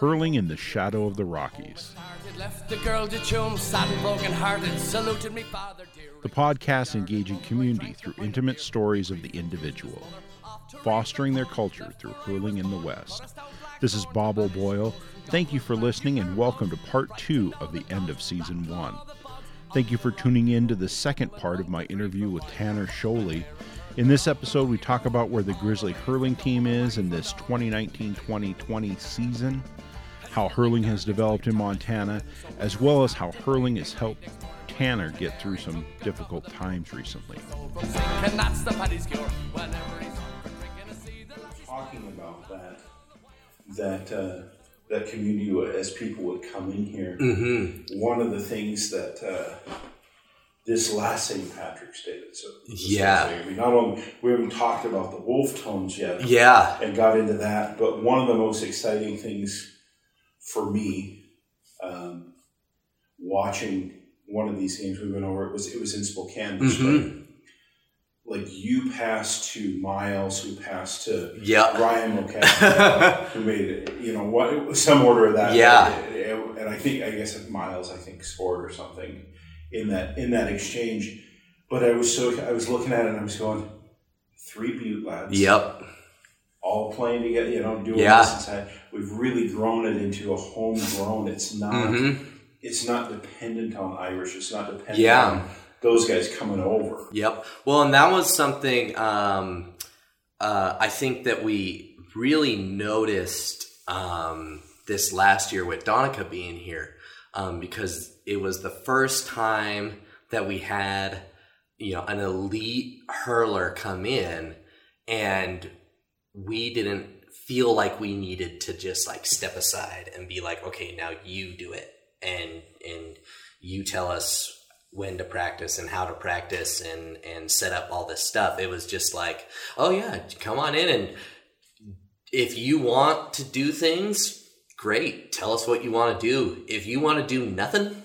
Hurling in the Shadow of the Rockies. The podcast engaging community through intimate stories of the individual, fostering their culture through hurling in the West. This is Bob O'Boyle. Thank you for listening and welcome to part two of the end of season one. Thank you for tuning in to the second part of my interview with Tanner Sholey. In this episode, we talk about where the Grizzly hurling team is in this 2019 2020 season, how hurling has developed in Montana, as well as how hurling has helped Tanner get through some difficult times recently. Talking about that, that uh, that community as people would come in here. Mm-hmm. One of the things that uh, this last St. Patrick's Day, so yeah, we not only we haven't talked about the Wolfe Tones yet, yeah, and got into that, but one of the most exciting things for me, um, watching one of these games we went over, it was it was in Spokane this mm-hmm like you passed to Miles, who passed to yeah. Ryan McCaffrey, who made it, you know, what some order of that. Yeah. And I think, I guess Miles, I think scored or something in that, in that exchange. But I was so, I was looking at it and I was going, three butte lads. Yep. All playing together, you know, doing yeah. this. We've really grown it into a homegrown. It's not, mm-hmm. it's not dependent on Irish. It's not dependent yeah. on those guys coming over. Yep. Well, and that was something um, uh, I think that we really noticed um, this last year with Donica being here um, because it was the first time that we had you know an elite hurler come in and we didn't feel like we needed to just like step aside and be like okay now you do it and and you tell us when to practice and how to practice and and set up all this stuff. It was just like, oh yeah, come on in and if you want to do things, great. Tell us what you want to do. If you want to do nothing,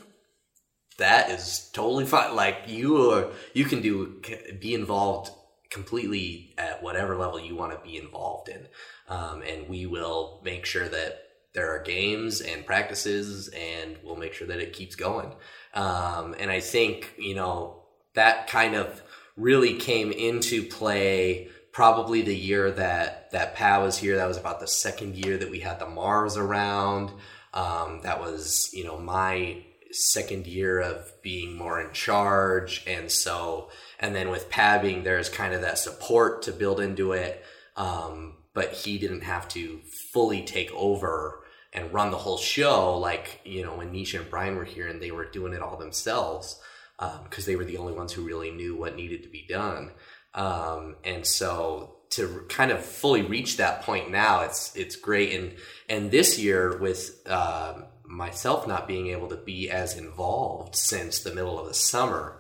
that is totally fine. Like you are, you can do be involved completely at whatever level you want to be involved in, um, and we will make sure that there are games and practices, and we'll make sure that it keeps going. Um, and I think, you know, that kind of really came into play probably the year that, that Pat was here. That was about the second year that we had the Mars around. Um, that was, you know, my second year of being more in charge. And so, and then with Pat being there's kind of that support to build into it. Um, but he didn't have to fully take over and run the whole show like you know when Nisha and Brian were here and they were doing it all themselves because um, they were the only ones who really knew what needed to be done um, and so to kind of fully reach that point now it's it's great and and this year with uh, myself not being able to be as involved since the middle of the summer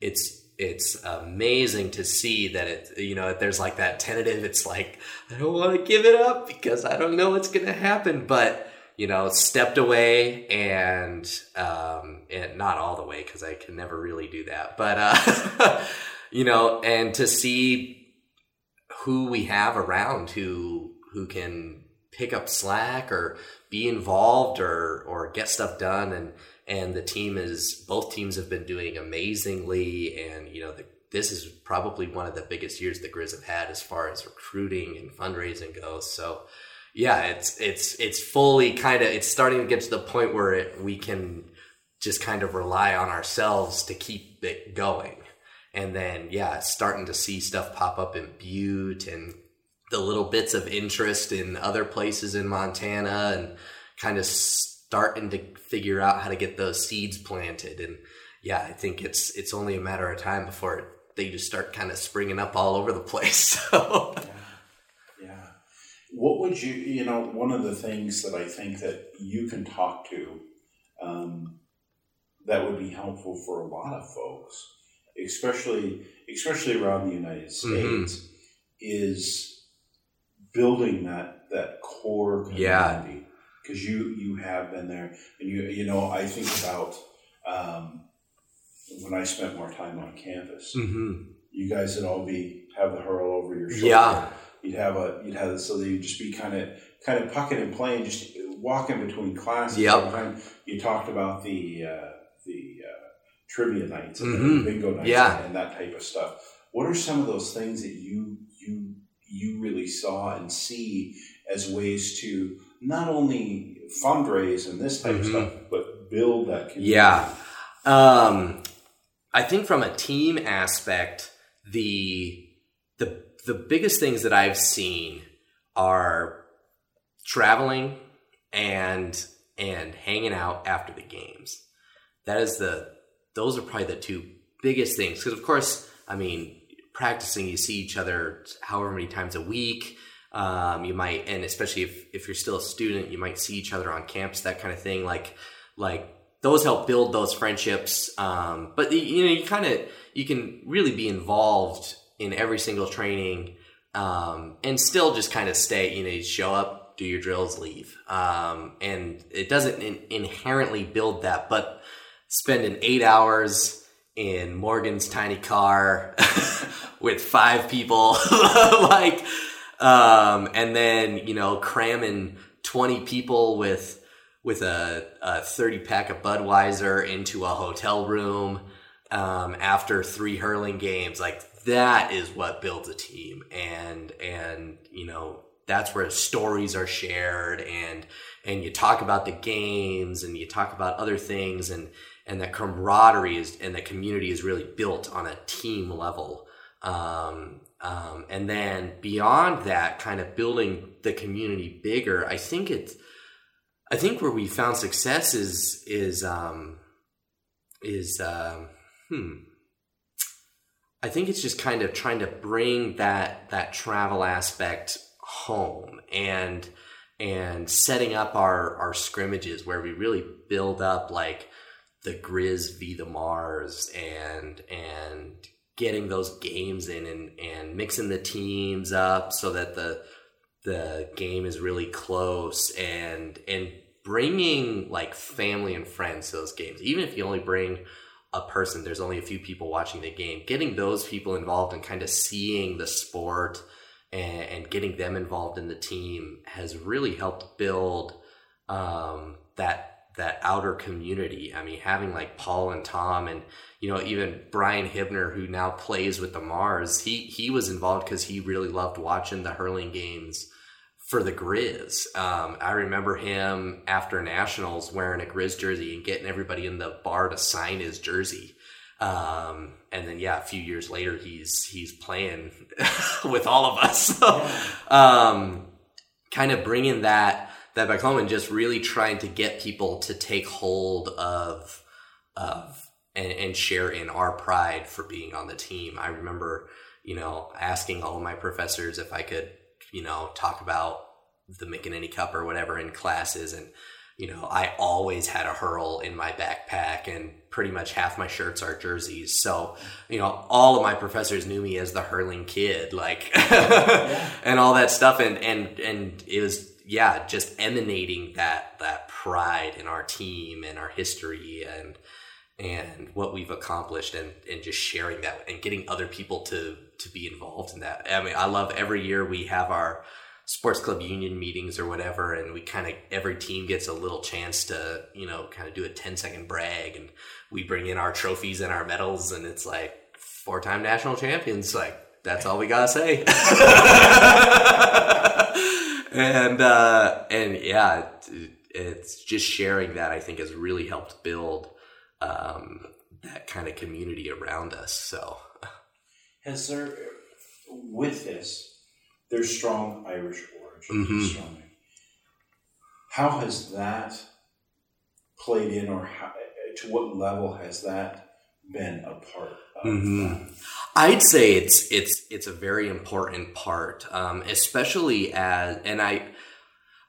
it's it's amazing to see that it you know there's like that tentative it's like i don't want to give it up because i don't know what's going to happen but you know, stepped away and, um, and not all the way because I can never really do that, but, uh, you know, and to see who we have around who, who can pick up slack or be involved or, or get stuff done. And, and the team is, both teams have been doing amazingly. And, you know, the, this is probably one of the biggest years the Grizz have had as far as recruiting and fundraising goes. So, yeah, it's it's it's fully kind of it's starting to get to the point where it, we can just kind of rely on ourselves to keep it going. And then yeah, starting to see stuff pop up in Butte and the little bits of interest in other places in Montana and kind of starting to figure out how to get those seeds planted and yeah, I think it's it's only a matter of time before they just start kind of springing up all over the place. So what would you, you know, one of the things that I think that you can talk to um, that would be helpful for a lot of folks, especially especially around the United mm-hmm. States, mm-hmm. is building that that core community. Yeah. Because you you have been there, and you you know I think about um, when I spent more time on campus. Mm-hmm. You guys would all be have the hurl over your shoulder. Yeah you'd have a you'd have so that you'd just be kind of kind of pucking and playing just walking between classes. Yep. all the time, you talked about the uh, the uh, trivia nights and Mhm. the bingo nights Yeah. and, and that type of stuff. What are some of those things that you you you really saw and see as ways to not only fundraise and this type Mhm. of stuff, but build that community? Yeah. Um, I think from a team aspect, the the the biggest things that I've seen are traveling and and hanging out after the games. That is the those are probably the two biggest things because of course, I mean, practicing you see each other however many times a week. Um, you might, and especially if, if you're still a student, you might see each other on campus, that kind of thing. Like, like those help build those friendships. Um, but you- know, you kind of you can really be involved in every single training, um, and still just kind of stay. You know, you show up, do your drills, leave, um, and it doesn't in- inherently build that. But spending eight hours in Morgan's tiny car with five people, like, um, and then you know cramming twenty people with with a, a 30 pack of Budweiser into a hotel room um, after three hurling games. Like that is what builds a team. And, and, you know, that's where stories are shared and, and you talk about the games and you talk about other things and, and that camaraderie is, and the community is really built on a team level. Um, um, and then beyond that, kind of building the community bigger, I think it's, I think where we found success is is um, is um, hmm. I think it's just kind of trying to bring that that travel aspect home and and setting up our our scrimmages where we really build up like the Grizz v the Mars and and getting those games in and and mixing the teams up so that the the game is really close and and bringing like family and friends to those games. Even if you only bring a person there's only a few people watching the game getting those people involved and kind of seeing the sport and, and getting them involved in the team has really helped build um, that that outer community. I mean, having like Paul and Tom, and you know, even Brian Hibner, who now plays with the Mars, he he was involved because he really loved watching the hurling games for the Grizz. Um, I remember him after nationals wearing a Grizz jersey and getting everybody in the bar to sign his jersey. Um, and then yeah, a few years later, he's he's playing with all of us. So, um, kind of bringing that that back home and just really trying to get people to take hold of of and, and share in our pride for being on the team. I remember, you know, asking all of my professors if I could, you know, talk about the McEnany Cup or whatever in classes and you know, I always had a hurl in my backpack and pretty much half my shirts are jerseys. So, you know, all of my professors knew me as the hurling kid, like, and all that stuff. And, and, and it was, yeah, just emanating that, that pride in our team and our history and, and what we've accomplished and, and just sharing that and getting other people to, to be involved in that. I mean, I love every year we have our, sports club union meetings or whatever and we kind of every team gets a little chance to you know kind of do a 10 second brag and we bring in our trophies and our medals and it's like four time national champions like that's all we gotta say and uh and yeah it, it's just sharing that i think has really helped build um that kind of community around us so Has there, with this, there's strong Irish origin. Mhm. Strong. How has that played in, or how, to what level has that been a part Mhm. I'd say it's it's it's a very important part, um, especially as and I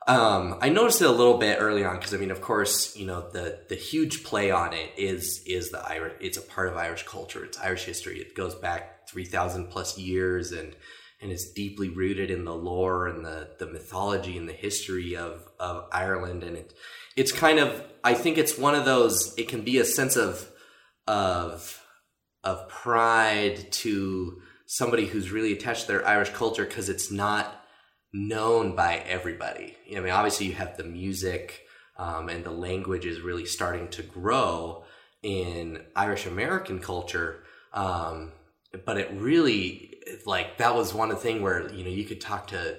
um, I noticed it a little bit early on because I mean, of course, you know the the huge play on it is is the Irish. It's a part of Irish culture. It's Irish history. It goes back three thousand plus years and and is deeply rooted in the lore and the the mythology and the history of of Ireland. And it it's kind of I think it's one of those. It can be a sense of of of pride to somebody who's really attached to their Irish culture because it's not known by everybody. I mean, obviously you have the music um, and the language is really starting to grow in Irish American culture. Um, but it really like that was one thing where you know you could talk to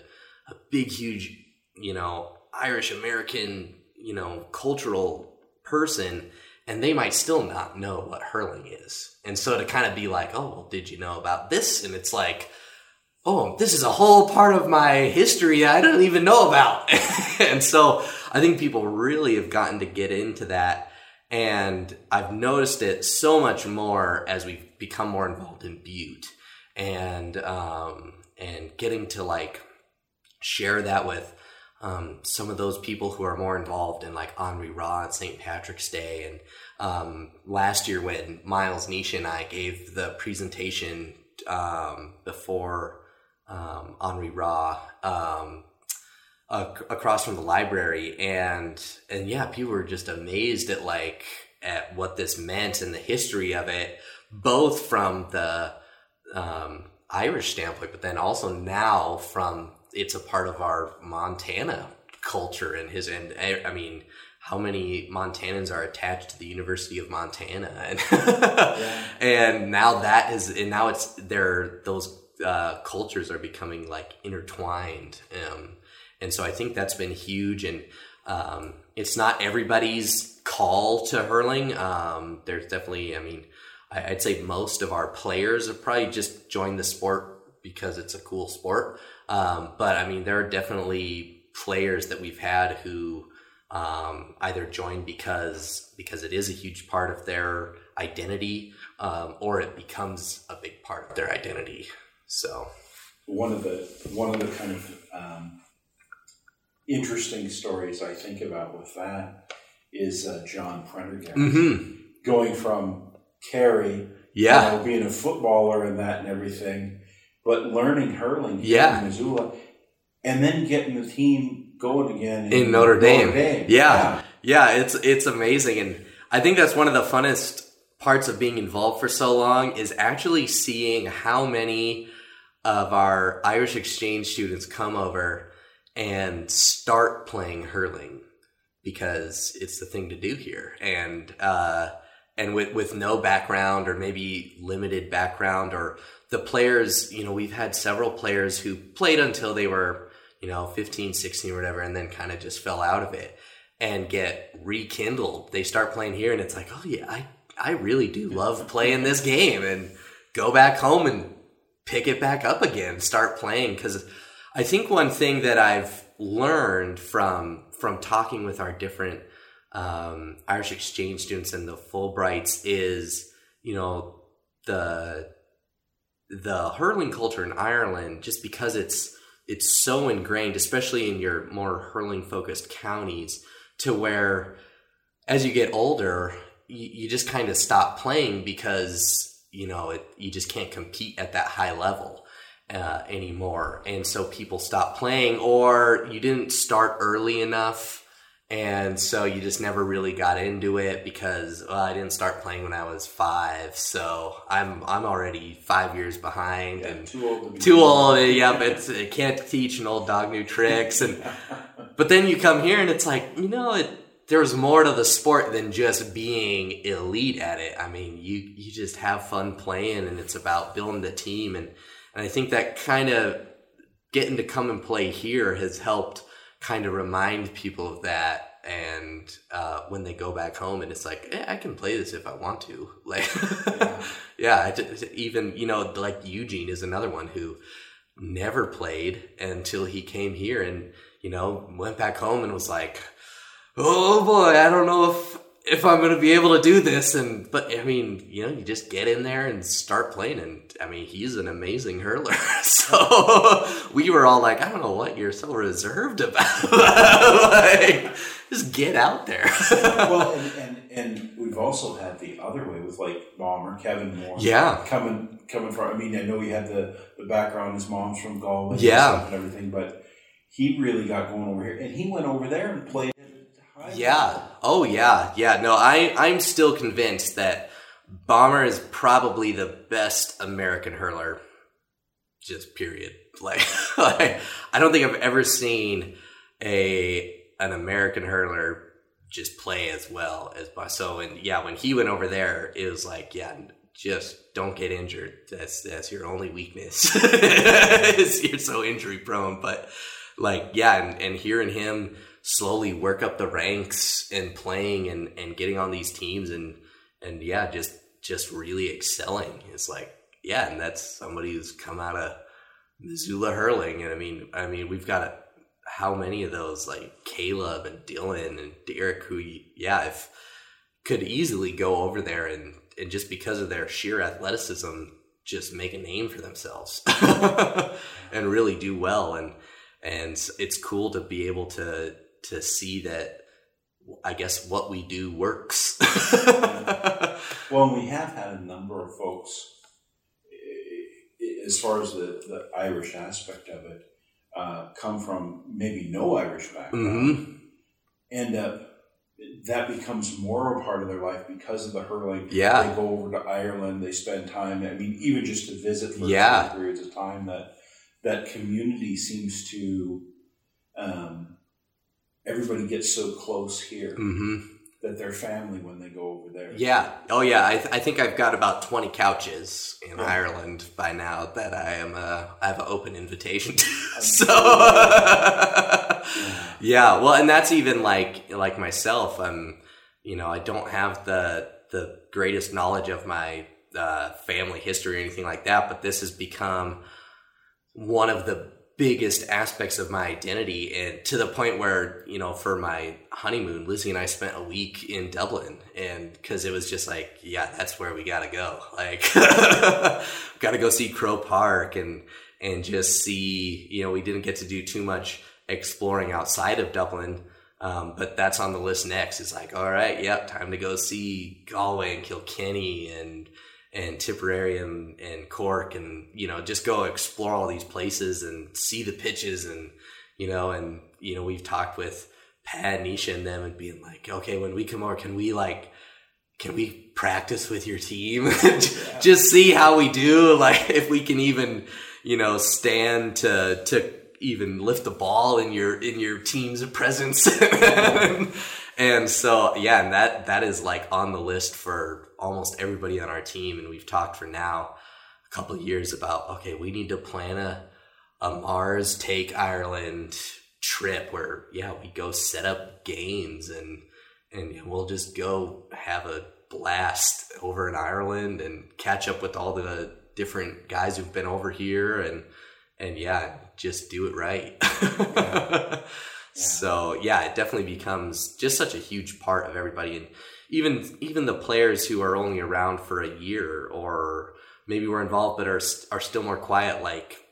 a big huge you know Irish American you know cultural person and they might still not know what hurling is. And so to kind of be like, oh, well, did you know about this? And it's like, oh, this is a whole part of my history I don't even know about. and so I think people really have gotten to get into that. And I've noticed it so much more as we've become more involved in Butte and, um, and getting to like share that with um, some of those people who are more involved in like Rí Rá and St. Patrick's Day. And um, last year when Miles Nisha and I gave the presentation um, before um, Rí Rá um, across from the library, and and yeah, people were just amazed at like at what this meant and the history of it, both from the um, Irish standpoint, but then also now from it's a part of our Montana culture and his and I mean how many Montanans are attached to the University of Montana and yeah. and now that is and now it's there those uh, cultures are becoming like intertwined um, and so I think that's been huge and um, it's not everybody's call to hurling um, there's definitely I mean I, I'd say most of our players have probably just joined the sport because it's a cool sport um, but I mean, there are definitely players that we've had who um, either join because because it is a huge part of their identity, um, or it becomes a big part of their identity. So, one of the one of the kind of um, interesting stories I think about with that is uh, John Prendergast mm-hmm. going from Kerry, yeah, you know, being a footballer and that and everything, but learning hurling yeah. in Missoula, and then getting the team going again in, in Notre, Dame. Notre Dame. Yeah. yeah, yeah, it's it's amazing, and I think that's one of the funnest parts of being involved for so long is actually seeing how many of our Irish exchange students come over and start playing hurling because it's the thing to do here, and uh, and with with no background or maybe limited background or the players, you know, we've had several players who played until they were, you know, 15, 16 whatever, and then kind of just fell out of it and get rekindled. They start playing here and it's like, oh yeah, I, I really do love playing this game and go back home and pick it back up again, start playing. Cause I think one thing that I've learned from, from talking with our different, um, Irish exchange students and the Fulbrights is, you know, the, the hurling culture in Ireland, just because it's it's so ingrained, especially in your more hurling focused counties, to where as you get older, you, you just kind of stop playing because you know it, you just can't compete at that high level uh, anymore, and so people stop playing, or you didn't start early enough and so you just never really got into it because well, I didn't start playing when I was five, so I'm I'm already five years behind yeah, and too old. too old. Yep, it's it can't teach an old dog new tricks, and but then you come here and it's like you know it. There's more to the sport than just being elite at it. I mean, you you just have fun playing, and it's about building the team, and and I think that kind of getting to come and play here has helped kind of remind people of that and uh, when they go back home and it's like eh, i can play this if i want to. Like yeah, yeah just, even you know like eugene is another one who never played until he came here and you know went back home and was like oh boy i don't know if if I'm going to be able to do this. And, but I mean, you know, you just get in there and start playing. And I mean, he's an amazing hurler. so we were all like, I don't know what you're so reserved about. like, just get out there. well, and, and, and, we've also had the other way with like Bomber, Kevin Moore. Yeah. Coming, coming from, I mean, I know he had the, the background, his mom's from Galway. Yeah. And, and everything, but he really got going over here. And he went over there and played yeah. Oh yeah. Yeah. No, I I'm still convinced that Bomber is probably the best American hurler just period. Like, like I don't think I've ever seen a an American hurler just play as well as so and yeah when he went over there it was like yeah just don't get injured that's that's your only weakness you're so injury prone but like yeah and, and hearing him slowly work up the ranks and playing and and getting on these teams and and yeah just just really excelling. It's like yeah and that's somebody who's come out of Missoula hurling. And I mean I mean we've got a how many of those like Caleb and Dylan and Derek who yeah if could easily go over there and and just because of their sheer athleticism just make a name for themselves and really do well. And and it's cool to be able to to see that I guess what we do works. well, we have had a number of folks, as far as the, the Irish aspect of it, uh, come from maybe no Irish background, mm-hmm. end up that becomes more a part of their life because of the hurling. Yeah, they go over to Ireland, they spend time. I mean, even just to visit for yeah. periods of time. That that community seems to. Um, everybody gets so close here. Mm-hmm that they're family when they go over there. Yeah. Oh, yeah. I, th- I think I've got about twenty couches in yeah. Ireland by now that I am. Uh, I have an open invitation to. so. yeah. yeah. Well, and that's even like like myself. I'm. You know, I don't have the the greatest knowledge of my uh, family history or anything like that, but this has become one of the biggest aspects of my identity and to the point where you know for my honeymoon lizzie and i spent a week in dublin and because it was just like yeah that's where we gotta go. Like gotta go see Croke Park and and just see you know we didn't get to do too much exploring outside of dublin um, but that's on the list next. It's like all right yep time to go see galway and kilkenny and and Tipperary and, and Cork and, you know, just go explore all these places and see the pitches and, you know, and, you know, we've talked with Pat, Nisha and them and being like, okay, when we come over, can we like, can we practice with your team? just see how we do. Like if we can even, you know, stand to, to even lift the ball in your, in your team's presence. and so, yeah, and that, that is like on the list for, almost everybody on our team, and we've talked for now a couple of years about okay, we need to plan a a Mars take Ireland trip where yeah we go set up games and and we'll just go have a blast over in Ireland and catch up with all the different guys who've been over here and and yeah just do it right yeah. So yeah it definitely becomes just such a huge part of everybody. And even even the players who are only around for a year or maybe were involved but are are still more quiet like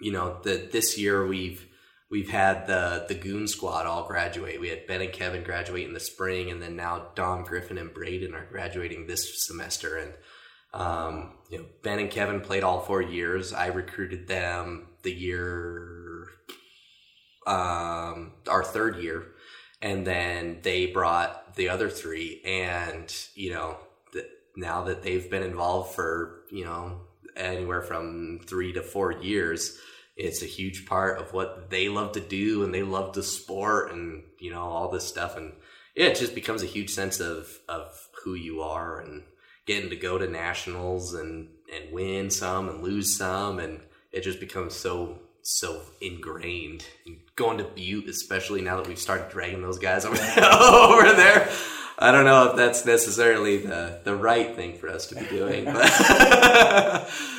you know that this year we've we've had the the goon squad all graduate. We had ben and kevin graduate in the spring and then now dom griffin and braden are graduating this semester. And um, you know ben and kevin played all four years. I recruited them the year um, our third year and then they brought the other three and you know th- now that they've been involved for you know anywhere from three to four years it's a huge part of what they love to do and they love the sport and you know all this stuff and yeah, it just becomes a huge sense of of who you are and getting to go to nationals and and win some and lose some and it just becomes so so ingrained. Going to Butte, especially now that we've started dragging those guys over, over there. I don't know if that's necessarily the, the right thing for us to be doing, but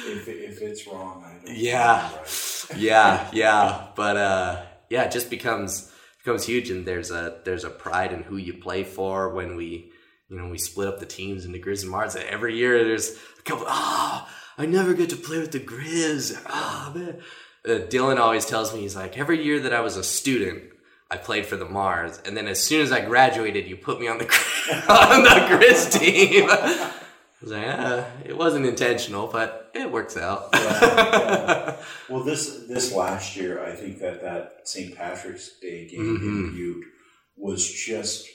if, if it's wrong, I don't yeah, right. yeah, yeah, but uh, yeah, it just becomes becomes huge, and there's a there's a pride in who you play for when we you know we split up the teams into Grizz and Mars. Every year there's a couple. Ah, oh, I never get to play with the Grizz. Ah, oh, man Dylan always tells me he's like every year that I was a student, I played for the Mars, and then as soon as I graduated, you put me on the on the Grizz team. I was like, ah, it wasn't intentional, but it works out. yeah, yeah. Well, this this last year, I think that that St. Patrick's Day game mm-hmm. in Butte was just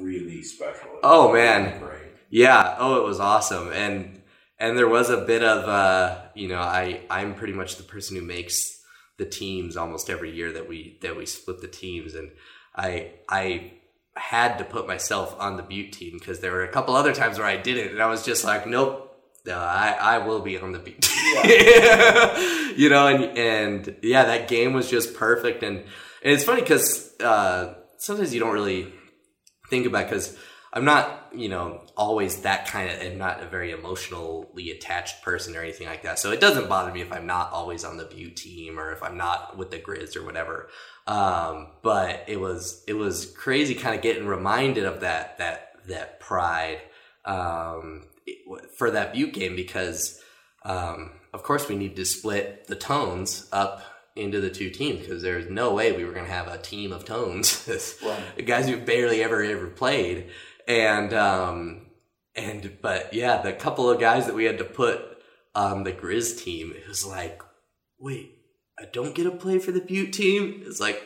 really special. oh man, great. Yeah. Oh, it was awesome, and and there was a bit of uh, you know I I'm pretty much the person who makes the teams almost every year that we that we split the teams, and I I had to put myself on the Butte team because there were a couple other times where I didn't, and I was just like, nope. No, I, I will be on the Butte. Yeah. you know, and and yeah, that game was just perfect, and, and it's funny because uh, sometimes you don't really think about because I'm not, you know, always that kind of, and not a very emotionally attached person or anything like that. So it doesn't bother me if I'm not always on the Butte team or if I'm not with the Grizz or whatever. Um, but it was it was crazy, kind of getting reminded of that that that pride um, for that Butte game because, um, of course, we need to split the tones up into the two teams because there's no way we were going to have a team of tones, right. guys who barely ever ever played and um, and but yeah, the couple of guys that we had to put on the Grizz team, it was like, wait, I don't get to play for the Butte team. It's like,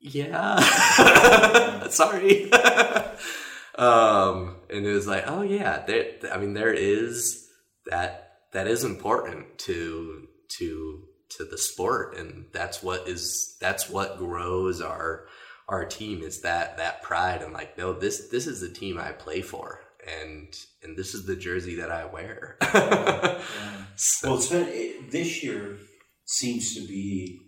yeah, sorry. um, and it was like, oh yeah, there. I mean, there is that. That is important to to to the sport, and that's what is that's what grows our our team is that that pride and like no this this is the team I play for and and this is the jersey that I wear. yeah. so. Well, it's been it, this year seems to be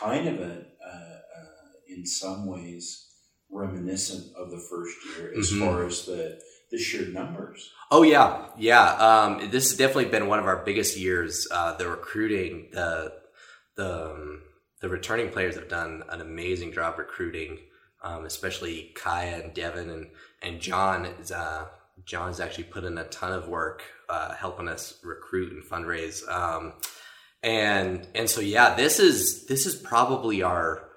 kind of a uh, uh, in some ways reminiscent of the first year as mm-hmm. far as the the sheer numbers. Oh yeah, yeah. Um, this has definitely been one of our biggest years. Uh, the recruiting, the the um, the returning players have done an amazing job recruiting, um, especially Kaya and Devin and and John. Is, uh, John's actually put in a ton of work uh, helping us recruit and fundraise. Um, and and so yeah, this is this is probably our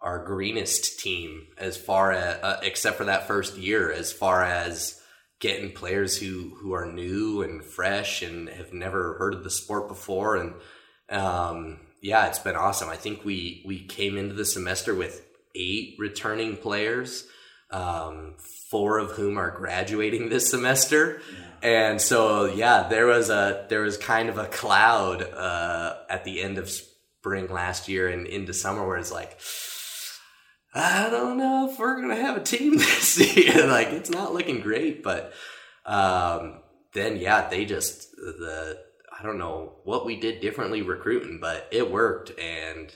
our greenest team as far as uh, except for that first year, as far as getting players who who are new and fresh and have never heard of the sport before and um, yeah, it's been awesome. I think we we came into the semester with eight returning players, um, four of whom are graduating this semester. Yeah. And so, yeah, there was a there was kind of a cloud uh, at the end of spring last year and into summer where it's like, I don't know if we're gonna have a team this year. like, it's not looking great, but um, then yeah, they just the I don't know what we did differently recruiting, but it worked. And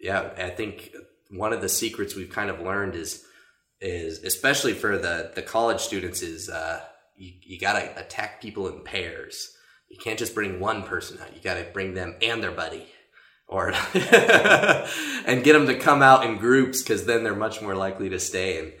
yeah, I think one of the secrets we've kind of learned is is especially for the the college students is uh, you, you got to attack people in pairs. You can't just bring one person out. You got to bring them and their buddy, or and get them to come out in groups because then they're much more likely to stay. And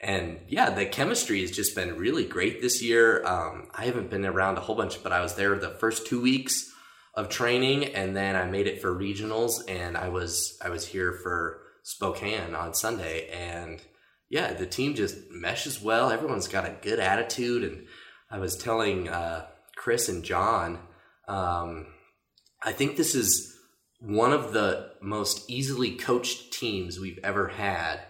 and yeah, the chemistry has just been really great this year. Um, I haven't been around a whole bunch, but I was there the first two weeks of training, and then I made it for regionals, and I was I was here for Spokane on Sunday, and yeah, the team just meshes well. Everyone's got a good attitude, and I was telling uh, Chris and John, um, I think this is one of the most easily coached teams we've ever had,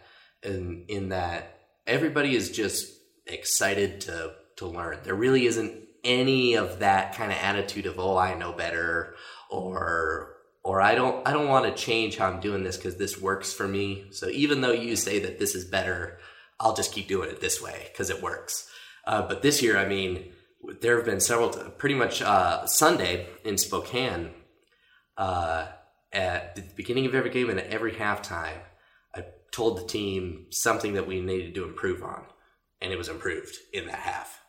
in in that everybody is just excited to to learn. There really isn't any of that kind of attitude of oh I know better or or I don't I don't want to change how I'm doing this because this works for me. So even though you say that this is better, I'll just keep doing it this way because it works. Uh, but this year, I mean, there have been several, pretty much uh, Sunday in Spokane. Uh, at the beginning of every game and at every halftime, told the team something that we needed to improve on, and it was improved in that half.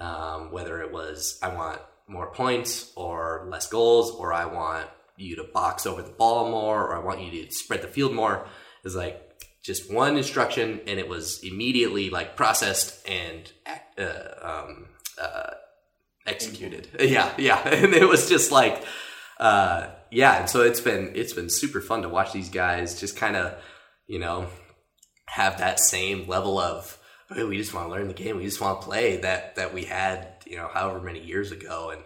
Um, whether it was I want more points or less goals, or I want you to box over the ball more, or I want you to spread the field more, is like just one instruction, and it was immediately like processed and uh, um, uh, executed. Yeah, yeah, and it was just like. Uh, yeah, and so it's been it's been super fun to watch these guys just kind of you know, have that same level of we just want to learn the game, we just want to play that that we had, you know, however many years ago. And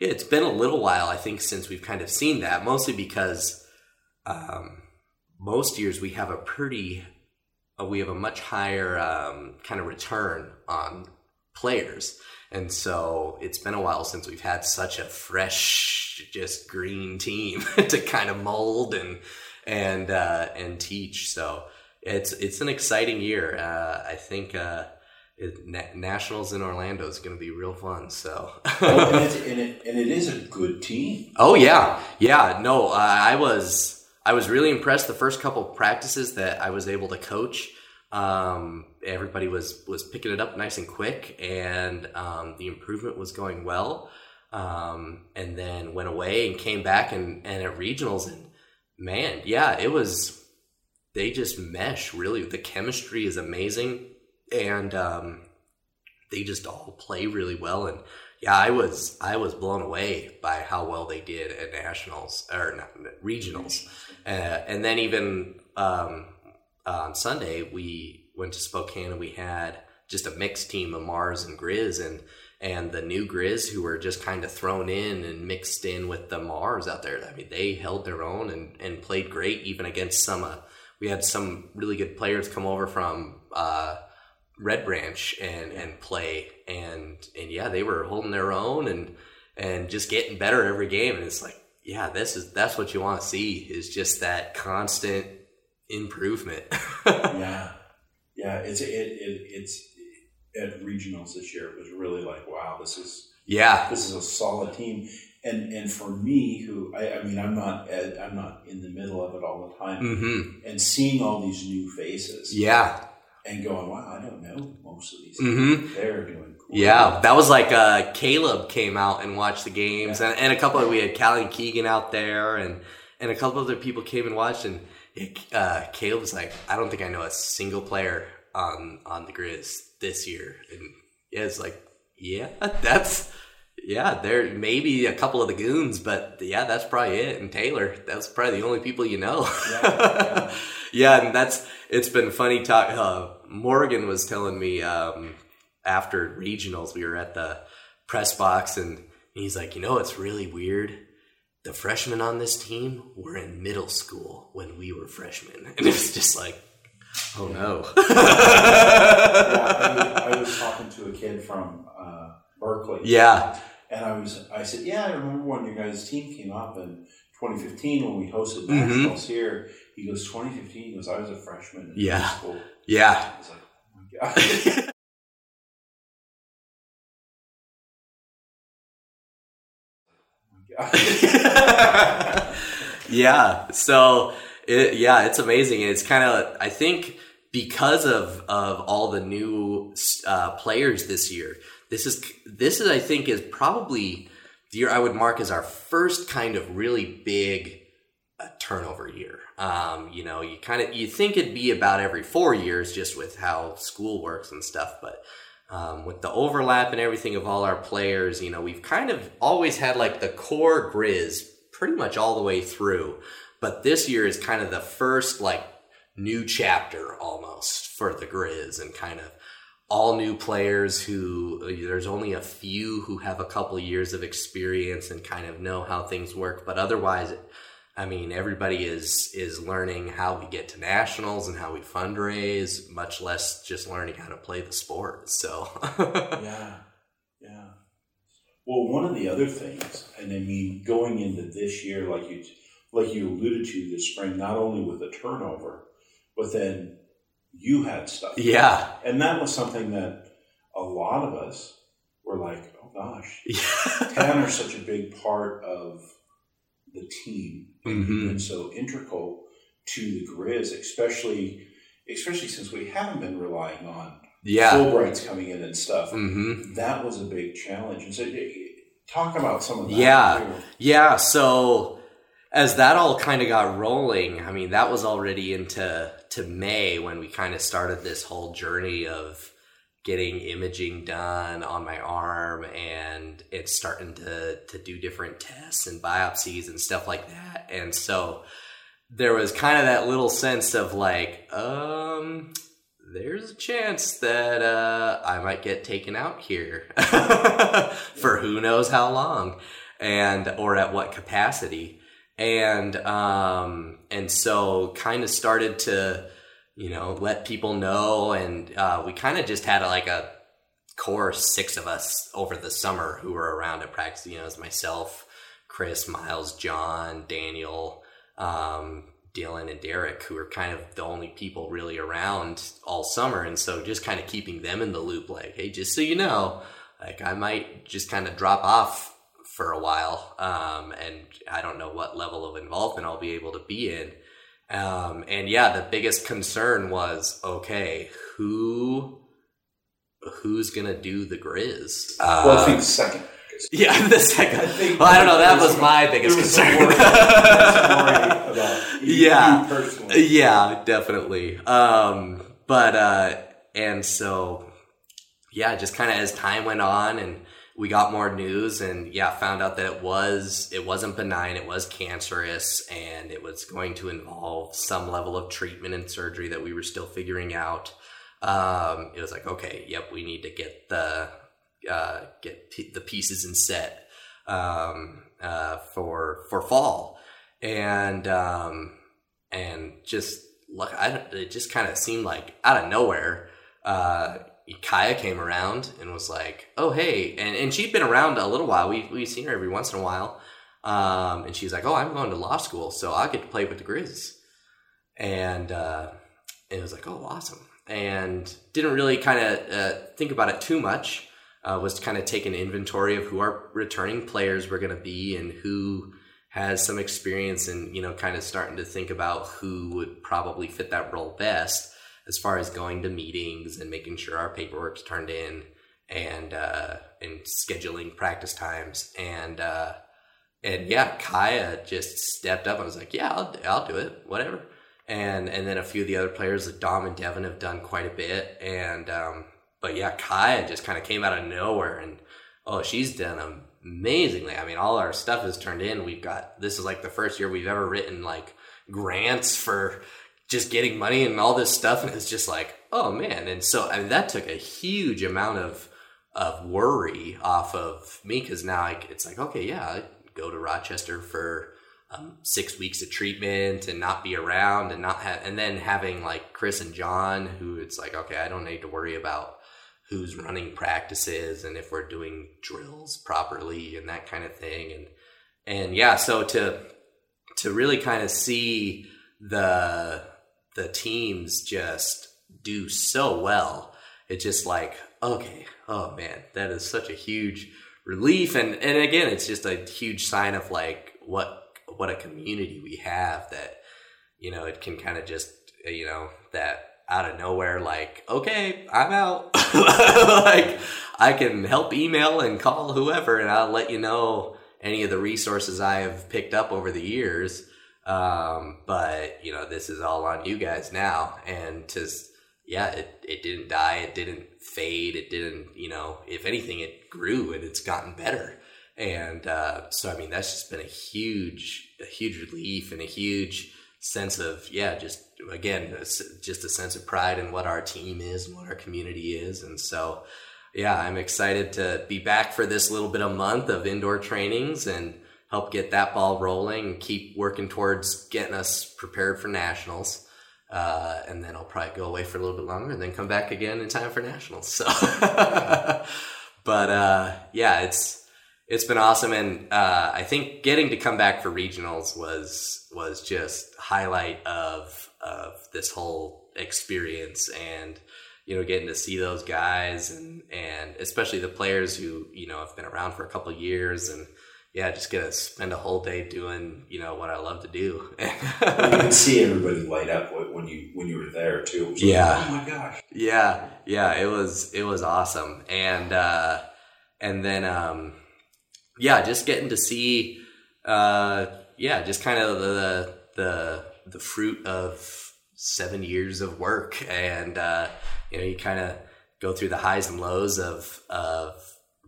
yeah, it's been a little while, I think, since we've kind of seen that, mostly because um, most years we have a pretty uh, we have a much higher um, kind of return on players. And so it's been a while since we've had such a fresh, just green team to kind of mold and and uh, and teach. So it's it's an exciting year. Uh, I think uh, it, na- nationals in Orlando is going to be real fun. So oh, and, and, it, and it is a good team. Oh yeah, yeah. No, uh, I was I was really impressed the first couple practices that I was able to coach. Um, everybody was was picking it up nice and quick, and um, the improvement was going well. Um, and then went away and came back and, and at regionals and man, yeah, it was. They just mesh really. The chemistry is amazing, and um, they just all play really well. And yeah, I was I was blown away by how well they did at nationals or not, regionals, uh, and then even um, on Sunday we went to Spokane and we had just a mixed team of Mars and Grizz and and the new Grizz who were just kind of thrown in and mixed in with the Mars out there. I mean, they held their own and, and played great even against some. Uh, we had some really good players come over from uh, Red Branch and and play and and yeah, they were holding their own and and just getting better every game. And it's like, yeah, this is that's what you want to see is just that constant improvement. yeah, yeah. It's it, it it's at regionals this year. It was really like, wow, this is yeah, this is a solid team. And and for me, who I, I mean, I'm not I'm not in the middle of it all the time, mm-hmm. and seeing all these new faces, yeah, and going, wow, I don't know most of these. Mm-hmm. They're doing. Cool. Yeah, that was like uh, Caleb came out and watched the games, yeah. and, and a couple of we had Callie Keegan out there, and and a couple other people came and watched, and it, uh, Caleb was like, I don't think I know a single player on on the Grizz this year, and yeah, it's like, yeah, that's yeah, there maybe a couple of the goons, but yeah, that's probably it. And Taylor, that's probably the only people you know. Yeah, yeah. yeah and that's it's been funny talk. Uh, Morgan was telling me um, after regionals, we were at the press box, and he's like, you know, it's really weird. The freshmen on this team were in middle school when we were freshmen, and it's just like, oh no. yeah, I, I, was talking to a kid from uh, Berkeley. Yeah and I was, I said, yeah, I remember when your guys' team came up in 2015 when we hosted nationals mm-hmm. here. He goes, 2015. He goes, I was a freshman in yeah. school. Yeah. I was like, oh my god. yeah. So, it, yeah, it's amazing. It's kind of, I think, because of of all the new uh, players this year, this is this is I think is probably the year I would mark as our first kind of really big uh, turnover year. Um, you know, you kind of you think it'd be about every four years, just with how school works and stuff, but. Um, with the overlap and everything of all our players, you know, we've kind of always had like the core Grizz pretty much all the way through. But this year is kind of the first like new chapter almost for the Grizz and kind of all new players who uh, there's only a few who have a couple years of experience and kind of know how things work. But otherwise i mean everybody is is learning how we get to nationals and how we fundraise much less just learning how to play the sport. So yeah yeah. Well one of the other things and i mean going into this year like you like you alluded to this spring not only with the turnover but then you had stuff. Yeah. And that was something that a lot of us were like, oh gosh. Tanner's such a big part of the team mm-hmm. and so integral to the Grizz, especially especially since we haven't been relying on yeah. Fulbrights coming in and stuff. Mm-hmm. That was a big challenge. And so talk about some of that. Yeah. Too. Yeah. So as that all kind of got rolling, I mean, that was already into to May when we kind of started this whole journey of getting imaging done on my arm and it's starting to to do different tests and biopsies and stuff like that. And so there was kind of that little sense of like, um, there's a chance that uh, I might get taken out here for who knows how long and or at what capacity and um, and so kind of started to you know let people know and uh, we kind of just had a, like a core six of us over the summer who were around at practice. You know, as myself, Chris, Miles, John, Daniel, um, Dylan, and Derek, who are kind of the only people really around all summer. And so just kind of keeping them in the loop, like, hey, just so you know, like I might just kind of drop off for a while. Um, and I don't know what level of involvement I'll be able to be in. Um, and yeah, the biggest concern was okay, who who's gonna do the Grizz? Uh, well, I think second. Yeah, the second. I think well, I don't know. That was my biggest concern. yeah, yeah, definitely. Um, but uh, and so yeah, just kind of as time went on and we got more news and yeah, found out that it was it wasn't benign, it was cancerous and it was going to involve some level of treatment and surgery that we were still figuring out. Um, it was like, okay, yep, we need to get the uh, get p- the pieces in set um, uh, for for fall, and um, and just look, I it just kind of seemed like out of nowhere. Uh, Kaya came around and was like, "Oh hey," and and she'd been around a little while. We we seen her every once in a while, um, and she's like, "Oh, I'm going to law school, so I get to play with the Grizz," and uh, it was like, "Oh, awesome!" And didn't really kind of uh, think about it too much. Uh, was to kind of take an inventory of who our returning players were going to be and who has some experience and you know kind of starting to think about who would probably fit that role best as far as going to meetings and making sure our paperwork's turned in and uh, and scheduling practice times and uh, and yeah, Kaya just stepped up and was like, yeah, I'll, I'll do it, whatever. And and then a few of the other players like Dom and Devin have done quite a bit, and um, but yeah, Kaya just kind of came out of nowhere and oh, she's done amazingly. I mean, all our stuff is turned in. We've got this is like the first year we've ever written like grants for just getting money and all this stuff and it's just like oh man. And so i mean that took a huge amount of of worry off of me because now I, it's like okay yeah I go to rochester for um, six weeks of treatment and not be around and not have and then having like chris and john who it's like okay i don't need to worry about who's running practices and if we're doing drills properly and that kind of thing. And and yeah so to to really kind of see the the teams just do so well. It's just like, okay, oh man, that is such a huge relief. And and again, it's just a huge sign of like what what a community we have that, you know, it can kind of just you know, that out of nowhere, like, okay, I'm out. like I can help email and call whoever and I'll let you know any of the resources I have picked up over the years um, but you know, this is all on you guys now. And just, yeah, it, it didn't die. It didn't fade. It didn't, you know, if anything, it grew and it's gotten better. And, uh, so, I mean, that's just been a huge, a huge relief and a huge sense of, yeah, just again, just a sense of pride in what our team is and what our community is. And so, yeah, I'm excited to be back for this little bit of month of indoor trainings and, help get that ball rolling and keep working towards getting us prepared for nationals. Uh, and then I'll probably go away for a little bit longer and then come back again in time for nationals. So, but uh, yeah, it's it's been awesome, and uh, I think getting to come back for regionals was was just highlight of of this whole experience, and you know, getting to see those guys and and especially the players who you know have been around for a couple years and yeah, just gonna spend a whole day doing you know what I love to do. you can see everybody light up when you when you were there too. yeah. Like, oh my gosh. Yeah, yeah. It was it was awesome, and uh, and then um, yeah, just getting to see uh, yeah, just kind of the the the fruit of seven years of work, and uh, you know, you kind of go through the highs and lows of of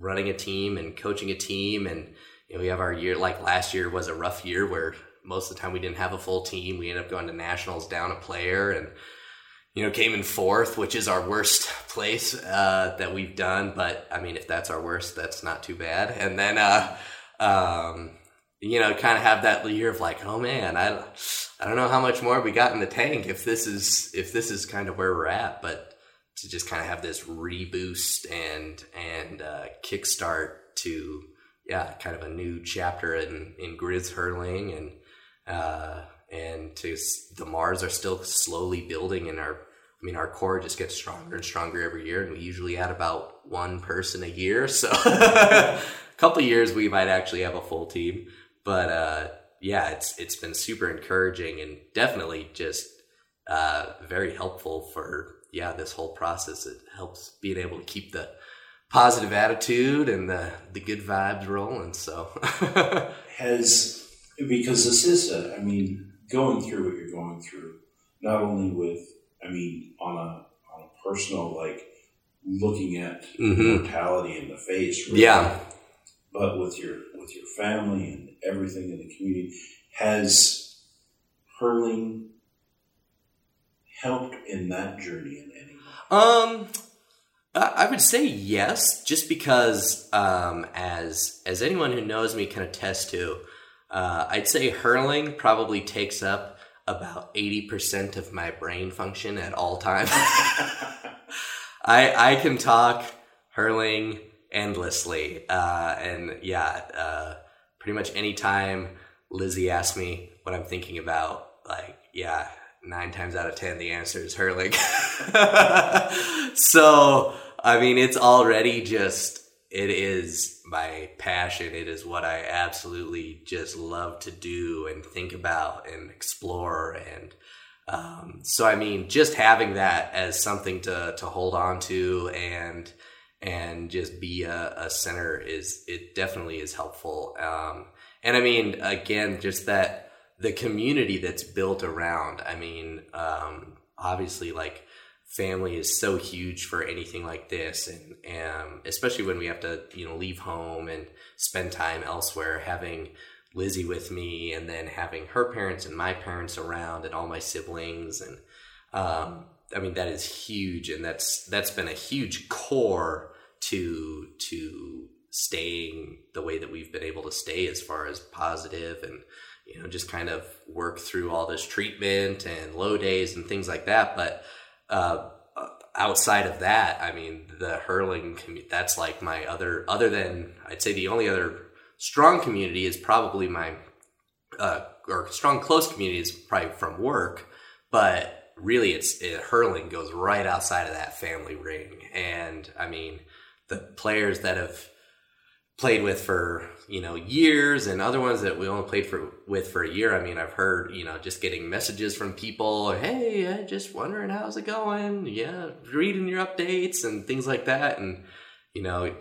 running a team and coaching a team and we have our year like last year was a rough year where most of the time we didn't have a full team. We ended up going to nationals down a player and you know came in fourth, which is our worst place uh, that we've done. But I mean, if that's our worst, that's not too bad. And then uh, um, you know, kind of have that year of like, oh man, I I don't know how much more we got in the tank if this is if this is kind of where we're at, but to just kind of have this reboost and and uh, kickstart to yeah, kind of a new chapter in in Grizz hurling and uh, and to the Mars are still slowly building and our I mean our core just gets stronger and stronger every year and we usually add about one person a year. So a couple years we might actually have a full team but uh, yeah it's it's been super encouraging and definitely just uh, very helpful for yeah this whole process. It helps being able to keep the positive attitude and the, the good vibes rolling. So has because this is a, I mean going through what you're going through, not only with I mean on a on a personal like looking at mm-hmm. mortality in the face, really, yeah, but with your with your family and everything in the community has hurling helped in that journey in any way? Um I would say yes, just because um, as as anyone who knows me can attest to, uh, I'd say hurling probably takes up about eighty percent of my brain function at all times. I I can talk hurling endlessly, uh, and yeah, uh, pretty much any time Lizzie asks me what I'm thinking about, like yeah, nine times out of ten the answer is hurling. so I mean, it's already just, it is my passion. It is what I absolutely just love to do and think about and explore. And um, so, I mean, just having that as something to, to hold on to and, and just be a, a center is, it definitely is helpful. Um, and I mean, again, just that the community that's built around, I mean, um, obviously like family is so huge for anything like this and, and especially when we have to you know leave home and spend time elsewhere having lizzie with me and then having her parents and my parents around and all my siblings and um, i mean that is huge and that's that's been a huge core to to staying the way that we've been able to stay as far as positive and you know just kind of work through all this treatment and low days and things like that but uh, outside of that, I mean, the hurling community, that's like my other other than I'd say the only other strong community is probably my uh, or strong close community is probably from work, but really it's it, hurling goes right outside of that family ring, and I mean the players that have played with for you know years and other ones that we only played for with for a year. I mean i've heard you know just getting messages from people hey i just wondering how's it going? Yeah reading your updates and things like that. And you know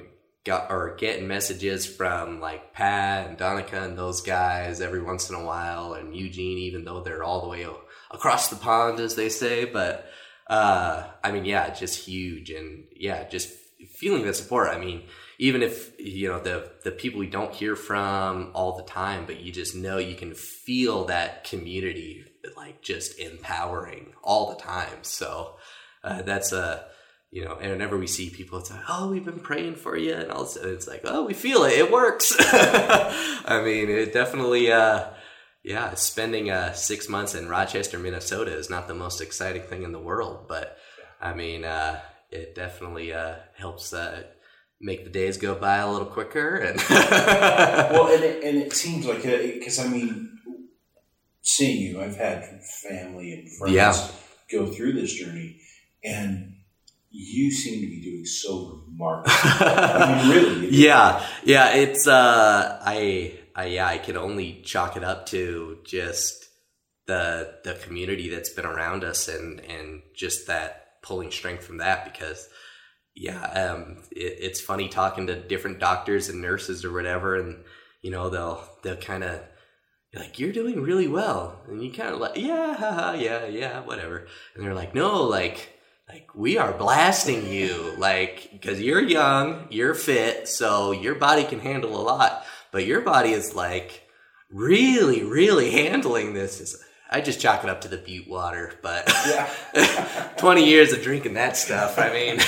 got or getting messages from like pat and donica and those guys every once in a while and eugene even though they're all the way across the pond as they say. But uh i mean yeah just huge and yeah just feeling the support. I mean even if you know the the people we don't hear from all the time but you just know you can feel that community like just empowering all the time. So uh, that's a you know and whenever we see people it's like oh we've been praying for you and all sudden it's like oh we feel it. It works. I mean it definitely uh yeah spending uh six months in rochester minnesota is not the most exciting thing in the world but i mean uh it definitely uh helps uh make the days go by a little quicker. And well, and it, and it seems like because I mean, seeing you, I've had family and friends yeah. go through this journey, and you seem to be doing so remarkable. I mean, really. Yeah, yeah. It's uh, I, I, yeah, I can only chalk it up to just the the community that's been around us, and and just that pulling strength from that because yeah, um, it, it's funny talking to different doctors and nurses or whatever, and you know they'll they'll kind of like you're doing really well, and you kind of like yeah, yeah, yeah, whatever, and they're like no, like like we are blasting you, like because you're young, you're fit, so your body can handle a lot, but your body is like really, really handling this. Is I just chalk it up to the butte water, but yeah. 20 years of drinking that stuff. I mean,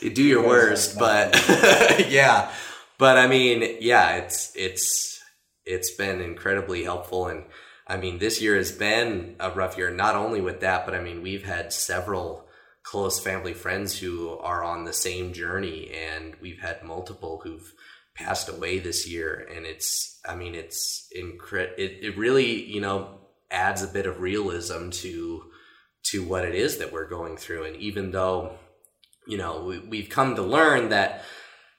you do your worst, but yeah. But I mean, yeah, it's it's it's been incredibly helpful and I mean, this year has been a rough year not only with that, but I mean, we've had several close family friends who are on the same journey, and we've had multiple who've passed away this year, and it's I mean it's incre- it it really you know adds a bit of realism to to what it is that we're going through, and even though you know we, we've come to learn that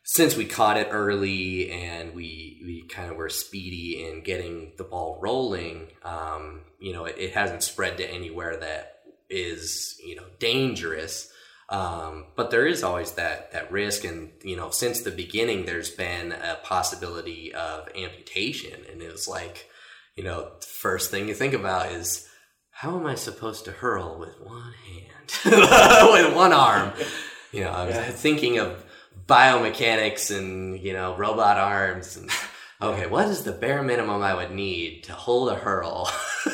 since we caught it early and we we kind of were speedy in getting the ball rolling, um, you know, it, it, hasn't spread to anywhere that is you know dangerous. Um, but there is always that that risk, and you know, since the beginning, there's been a possibility of amputation, and it was like, you know, first thing you think about is how am I supposed to hurl with one hand, with one arm? You know, I was yeah. thinking of biomechanics and you know robot arms and okay what is the bare minimum i would need to hold a hurl?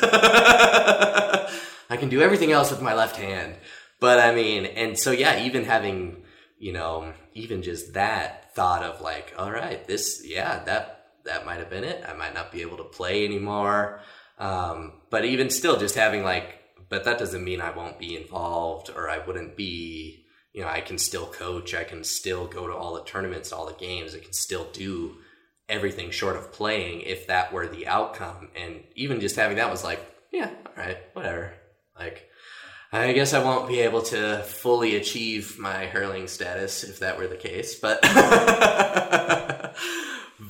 I can do everything else with my left hand but i mean and so yeah even having you know even just that thought of like all right this yeah that that might have been it i might not be able to play anymore um, but even still just having like but that doesn't mean i won't be involved or i wouldn't be you know, I can still coach, I can still go to all the tournaments, all the games, I can still do everything short of playing if that were the outcome. And even just having that was like, yeah, all right, whatever. Like, I guess I won't be able to fully achieve my hurling status if that were the case, but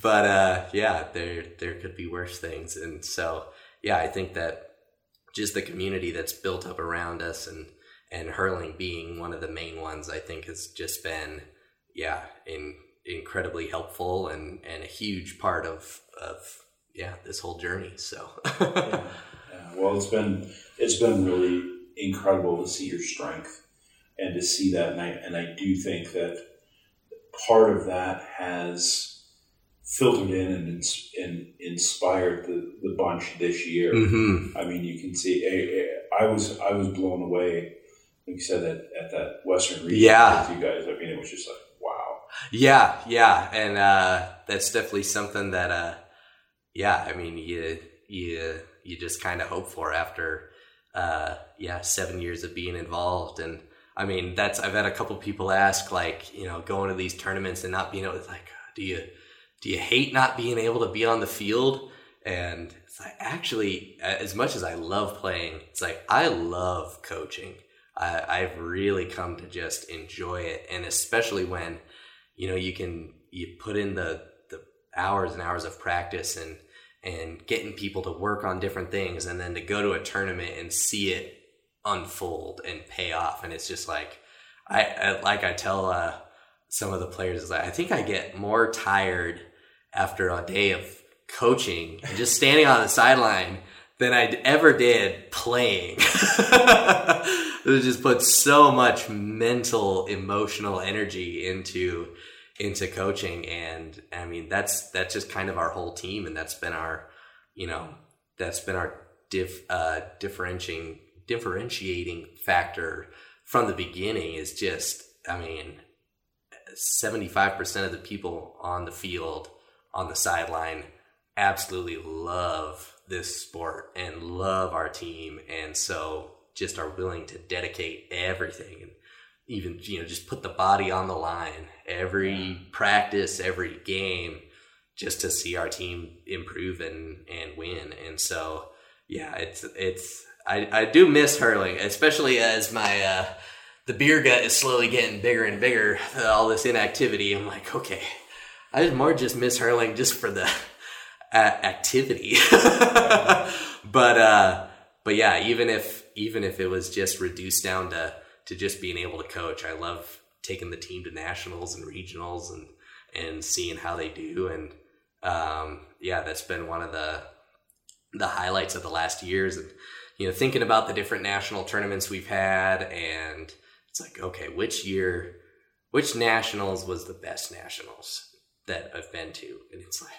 but uh, yeah, there there could be worse things, and so yeah, I think that just the community that's built up around us and and hurling being one of the main ones, I think has just been, yeah, in, incredibly helpful and, and a huge part of, of, yeah, this whole journey. So, yeah, yeah. well, it's been, it's been really incredible to see your strength and to see that. And I, and I do think that part of that has filtered in and, and inspired the, the bunch this year. Mm-hmm. I mean, you can see, I, I was, I was blown away like you said at, at that Western region yeah. with you guys. I mean, it was just like wow. Yeah, yeah, and uh, that's definitely something that, uh, yeah, I mean, you you you just kind of hope for after, uh, yeah, seven years of being involved, and I mean, that's I've had a couple people ask like, you know, going to these tournaments and not being able to like, do you do you hate not being able to be on the field? And it's like actually, as much as I love playing, it's like I love coaching. I, I've really come to just enjoy it, and especially when you know you can you put in the the hours and hours of practice and and getting people to work on different things, and then to go to a tournament and see it unfold and pay off, and it's just like I, I like I tell uh, some of the players is like I think I get more tired after a day of coaching and just standing on the sideline than I ever did playing. it just put so much mental, emotional energy into into coaching, and I mean that's that's just kind of our whole team, and that's been our, you know, that's been our diff, uh, differentiating differentiating factor from the beginning. Is just, I mean, seventy five percent of the people on the field on the sideline absolutely love this sport and love our team and so just are willing to dedicate everything and even you know just put the body on the line every yeah. practice every game just to see our team improve and and win and so yeah it's it's i i do miss hurling especially as my uh the beer gut is slowly getting bigger and bigger all this inactivity i'm like okay i just more just miss hurling just for the uh, activity. but uh, but yeah, even if even if it was just reduced down to to just being able to coach, I love taking the team to nationals and regionals and and seeing how they do. And um, yeah, that's been one of the the highlights of the last years. And you know, thinking about the different national tournaments we've had, and it's like, okay, which year, which nationals was the best nationals that I've been to? And it's like,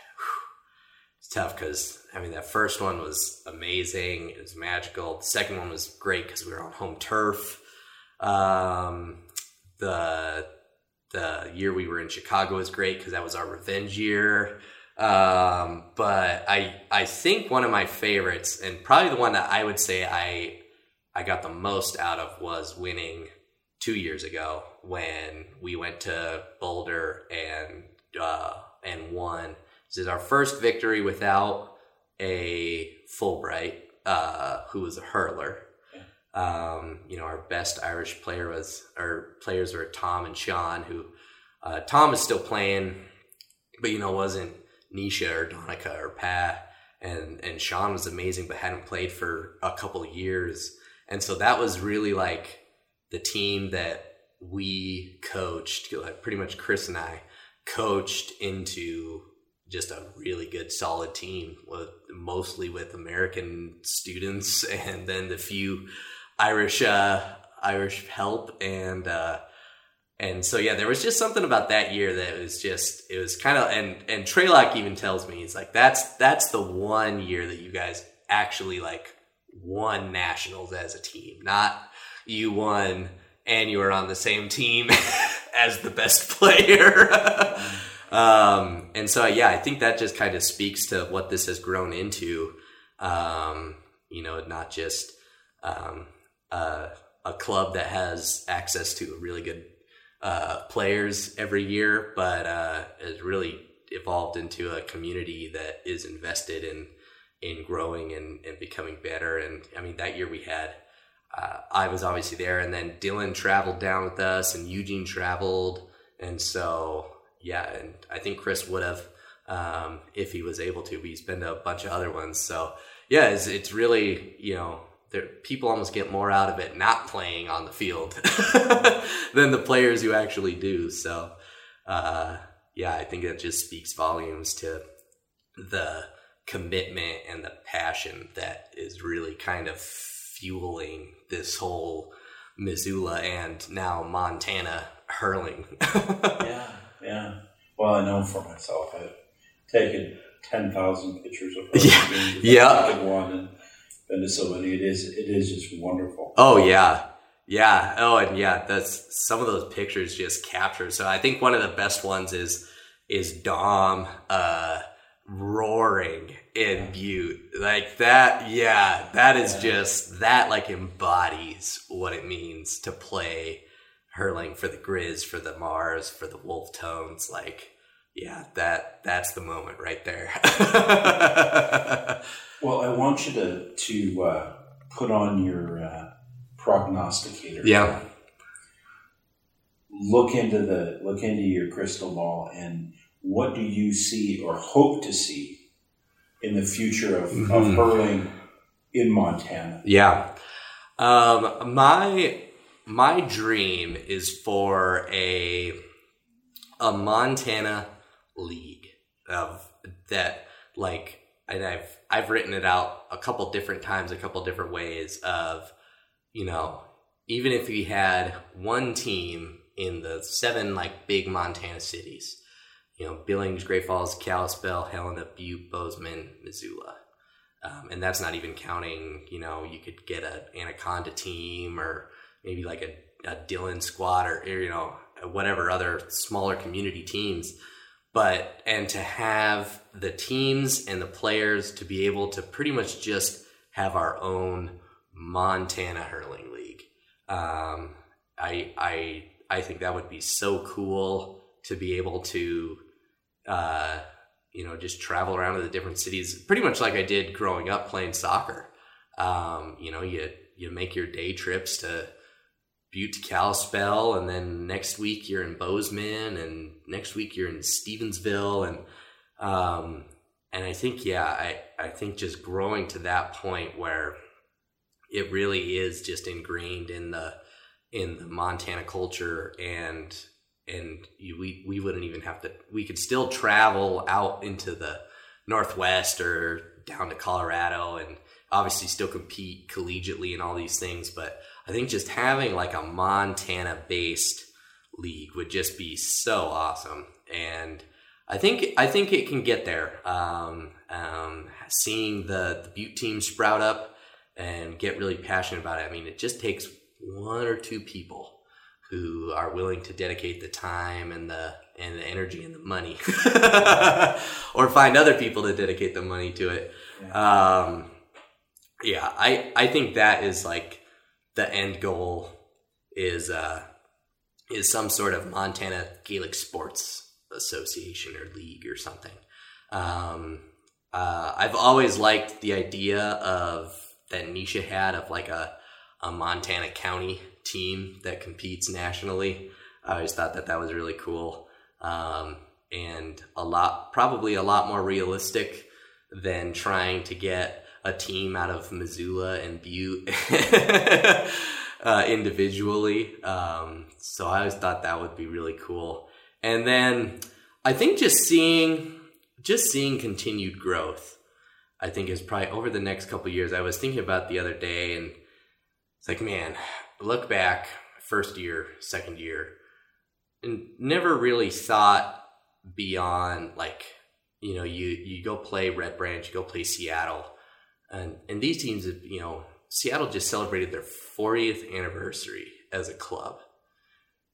it's tough because I mean that first one was amazing. It was magical. The second one was great because we were on home turf. Um, the the year we were in Chicago was great because that was our revenge year. Um, but I I think one of my favorites and probably the one that I would say I I got the most out of was winning two years ago when we went to Boulder and uh, and won. This is our first victory without a Fulbright, uh, who was a hurler. Um, you know, our best Irish player was our players were Tom and Sean, who uh, Tom is still playing, but you know wasn't Nisha or Donica or Pat, and and Sean was amazing, but hadn't played for a couple years, and so that was really like the team that we coached, like pretty much Chris and I coached into just a really good solid team with mostly with American students and then the few Irish uh, Irish help and uh, and so yeah, there was just something about that year that was just it was kind of and and Treylock even tells me he's like that's that's the one year that you guys actually like won nationals as a team, not you won and you were on the same team as the best player. um, and so yeah, I think that just kind of speaks to what this has grown into. Um, you know, not just um, uh, a club that has access to really good uh, players every year, but uh, has really evolved into a community that is invested in in growing and, and becoming better. And I mean, that year we had uh, I was obviously there, and then Dylan traveled down with us, and Eugene traveled, and so yeah, and I think Chris would have um, if he was able to. But he's been to a bunch of other ones, so yeah, it's, it's really you know there, people almost get more out of it not playing on the field than the players who actually do. So uh, yeah, I think it just speaks volumes to the commitment and the passion that is really kind of fueling this whole Missoula and now Montana hurling. yeah, yeah. Well, I know for myself, I've taken ten thousand pictures of yeah, yeah. one Venezuela. It is, it is just wonderful. Oh yeah, yeah. Oh, and yeah, that's some of those pictures just captured. So I think one of the best ones is is Dom. Uh, roaring in Butte. Like that, yeah, that is just that like embodies what it means to play hurling for the Grizz, for the Mars, for the Wolfe Tones. Like, yeah, that that's the moment right there. well, I want you to to uh, put on your uh, prognosticator. Yeah. Look into the look into your crystal ball and what do you see or hope to see in the future of, mm-hmm. of hurling in Montana? Yeah. Um, my my dream is for a a Montana league of that like and I've I've written it out a couple different times, a couple different ways of you know even if we had one team in the seven like big Montana cities you know, Billings, Great Falls, Kalispell, Helena, Butte, Bozeman, Missoula. Um, and that's not even counting, you know, you could get an Anaconda team or maybe like a, a Dillon squad or, you know, whatever other smaller community teams. But, and to have the teams and the players to be able to pretty much just have our own Montana hurling league. Um, I, I, I think that would be so cool to be able to uh, you know, just travel around to the different cities, pretty much like I did growing up playing soccer. Um, you know, you you make your day trips to Butte to Kalispell, and then next week you're in Bozeman, and next week you're in Stevensville, and um, and I think yeah, I I think just growing to that point where it really is just ingrained in the in the Montana culture and and you, we we wouldn't even have to. We could still travel out into the northwest or down to Colorado, and obviously still compete collegiately and all these things. But I think just having like a Montana based league would just be so awesome, and I think I think it can get there. Um, um, seeing the, the Butte team sprout up and get really passionate about it. I mean, it just takes one or two people who are willing to dedicate the time and the and the energy and the money, or find other people to dedicate the money to it. Yeah. Um, yeah, I I think that is like the end goal is uh, is some sort of Montana Gaelic Sports Association or league or something. Um, uh, I've always liked the idea of that Nisha had of like a, a Montana County team that competes nationally. I always thought that that was really cool um, and a lot, probably a lot more realistic than trying to get a team out of Missoula and Butte uh, individually. Um, so I always thought that would be really cool. And then I think just seeing just seeing continued growth, I think is probably over the next couple years. I was thinking about the other day, and it's like, man, look back, first year, second year, and never really thought beyond like you know you you go play Red Branch, you go play Seattle, and and these teams, you know, Seattle just celebrated their 40th anniversary as a club,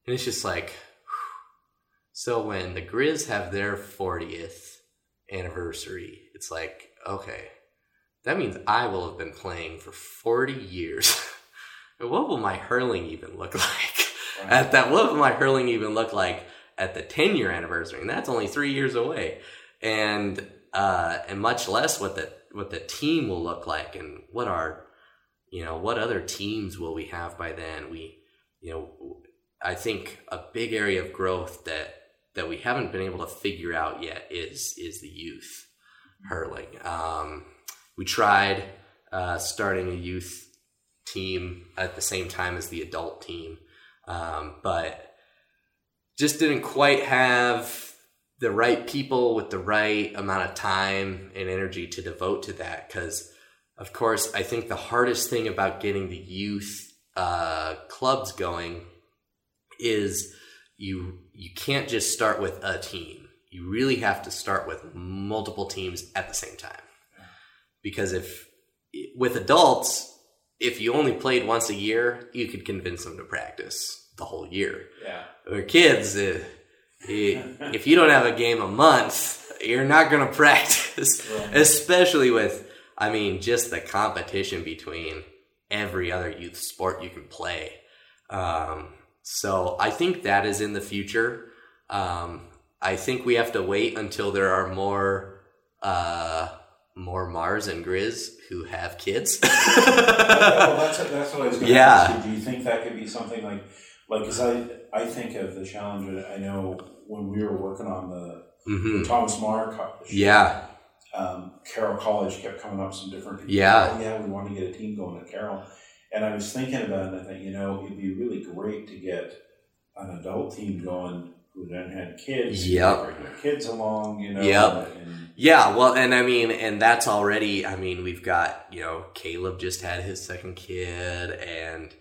and it's just like. So when the Grizz have their 40th anniversary, it's like, okay, that means I will have been playing for 40 years. what will my hurling even look like right. at that? What will my hurling even look like at the 10 year anniversary? And that's only three years away. And, uh, and much less what the, what the team will look like and what our, you know, what other teams will we have by then? We, you know, I think a big area of growth that that we haven't been able to figure out yet is is the youth hurling. Um, we tried uh, starting a youth team at the same time as the adult team, um, but just didn't quite have the right people with the right amount of time and energy to devote to that. Because, of course, I think the hardest thing about getting the youth uh, clubs going is you you can't just start with a team. You really have to start with multiple teams at the same time. Because if with adults, if you only played once a year, you could convince them to practice the whole year. Yeah. With kids, uh, if you don't have a game a month, you're not going to practice. Right. Especially with, I mean, just the competition between every other youth sport you can play. Um, so I think that is in the future. Um, I think we have to wait until there are more uh, more Mars and Grizz who have kids. well, that's, that's what I was going to yeah. ask you. Do you think that could be something like, like, because I, I think of the challenge, I know when we were working on the, mm-hmm. the Thomas More Yeah. Um, Carroll College kept coming up some different people. Yeah. Oh, yeah, we want to get a team going at Carroll. And I was thinking about it, I think, you know, it'd be really great to get an adult team going who then had kids. Yeah. Bring their kids along, you know. Yep. And, yeah, well, and I mean, and that's already, I mean, we've got, you know, Caleb just had his second kid, and,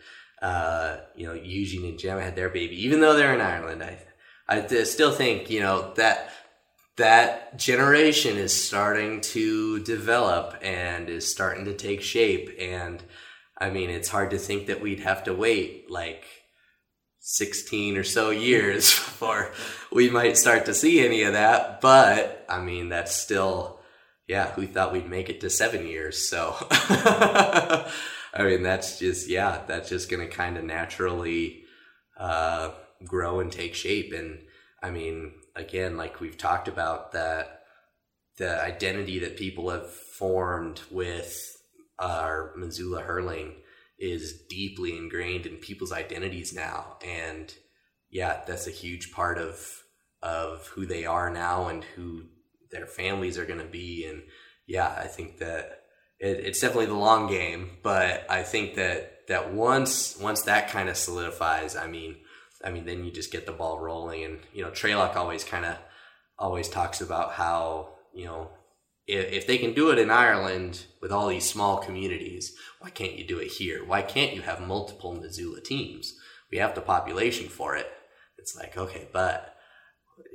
uh, you know, Eugene and Gemma had their baby, even though they're in Ireland. I, I still think, you know, that that generation is starting to develop and is starting to take shape and I mean, it's hard to think that we'd have to wait like 16 or so years before we might start to see any of that. But I mean, that's still, yeah, who thought we'd make it to seven years? So, I mean, that's just, yeah, that's just going to kind of naturally uh, grow and take shape. And I mean, again, like we've talked about that the identity that people have formed with our Missoula hurling is deeply ingrained in people's identities now, and yeah, that's a huge part of of who they are now and who their families are going to be. And yeah, I think that it, it's definitely the long game, but I think that that once once that kind of solidifies, I mean, I mean, then you just get the ball rolling, and you know, Treylock always kind of always talks about how you know if they can do it in Ireland with all these small communities, why can't you do it here? Why can't you have multiple Missoula teams? We have the population for it. It's like, okay, but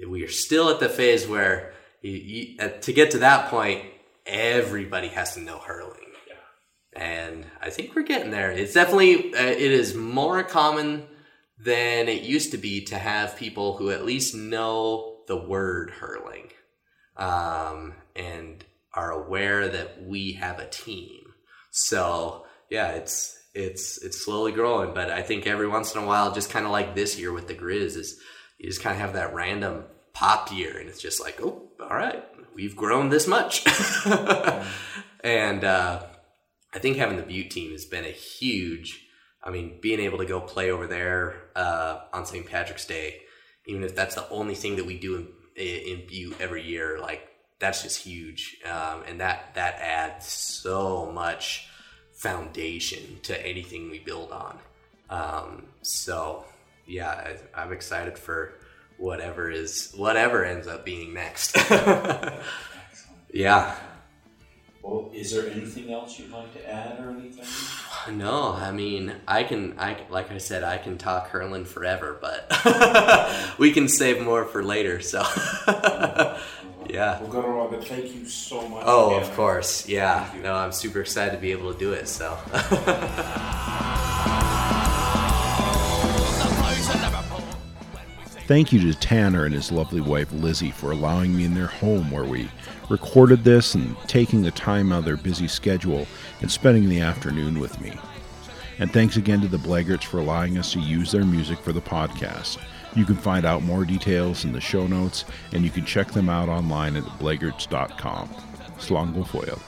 we are still at the phase where you, you, uh, to get to that point, everybody has to know hurling. Yeah. And I think we're getting there. It's definitely, uh, it is more common than it used to be to have people who at least know the word hurling um, and are aware that we have a team. So yeah, it's it's it's slowly growing. But I think every once in a while, just kind of like this year with the Grizz, is you just kind of have that random pop year, and it's just like, oh, all right, we've grown this much. and uh, I think having the Butte team has been a huge. I mean, being able to go play over there uh, on St. Patrick's Day, even if that's the only thing that we do in, in Butte every year, like that's just huge, um, and that that adds so much foundation to anything we build on. Um, so yeah, I, I'm excited for whatever is whatever ends up being next. yeah. Well, is there anything else you'd like to add or anything? No, I mean, I can, I like I said, I can talk hurling forever, but we can save more for later. So, yeah. Well, good but thank you so much. Oh, again. of course, yeah. No, I'm super excited to be able to do it. So. Thank you to Tanner and his lovely wife Lizzie for allowing me in their home where we recorded this and taking the time out of their busy schedule and spending the afternoon with me. And thanks again to the Blaggards for allowing us to use their music for the podcast. You can find out more details in the show notes, and you can check them out online at blaggards.com. Slongo foil.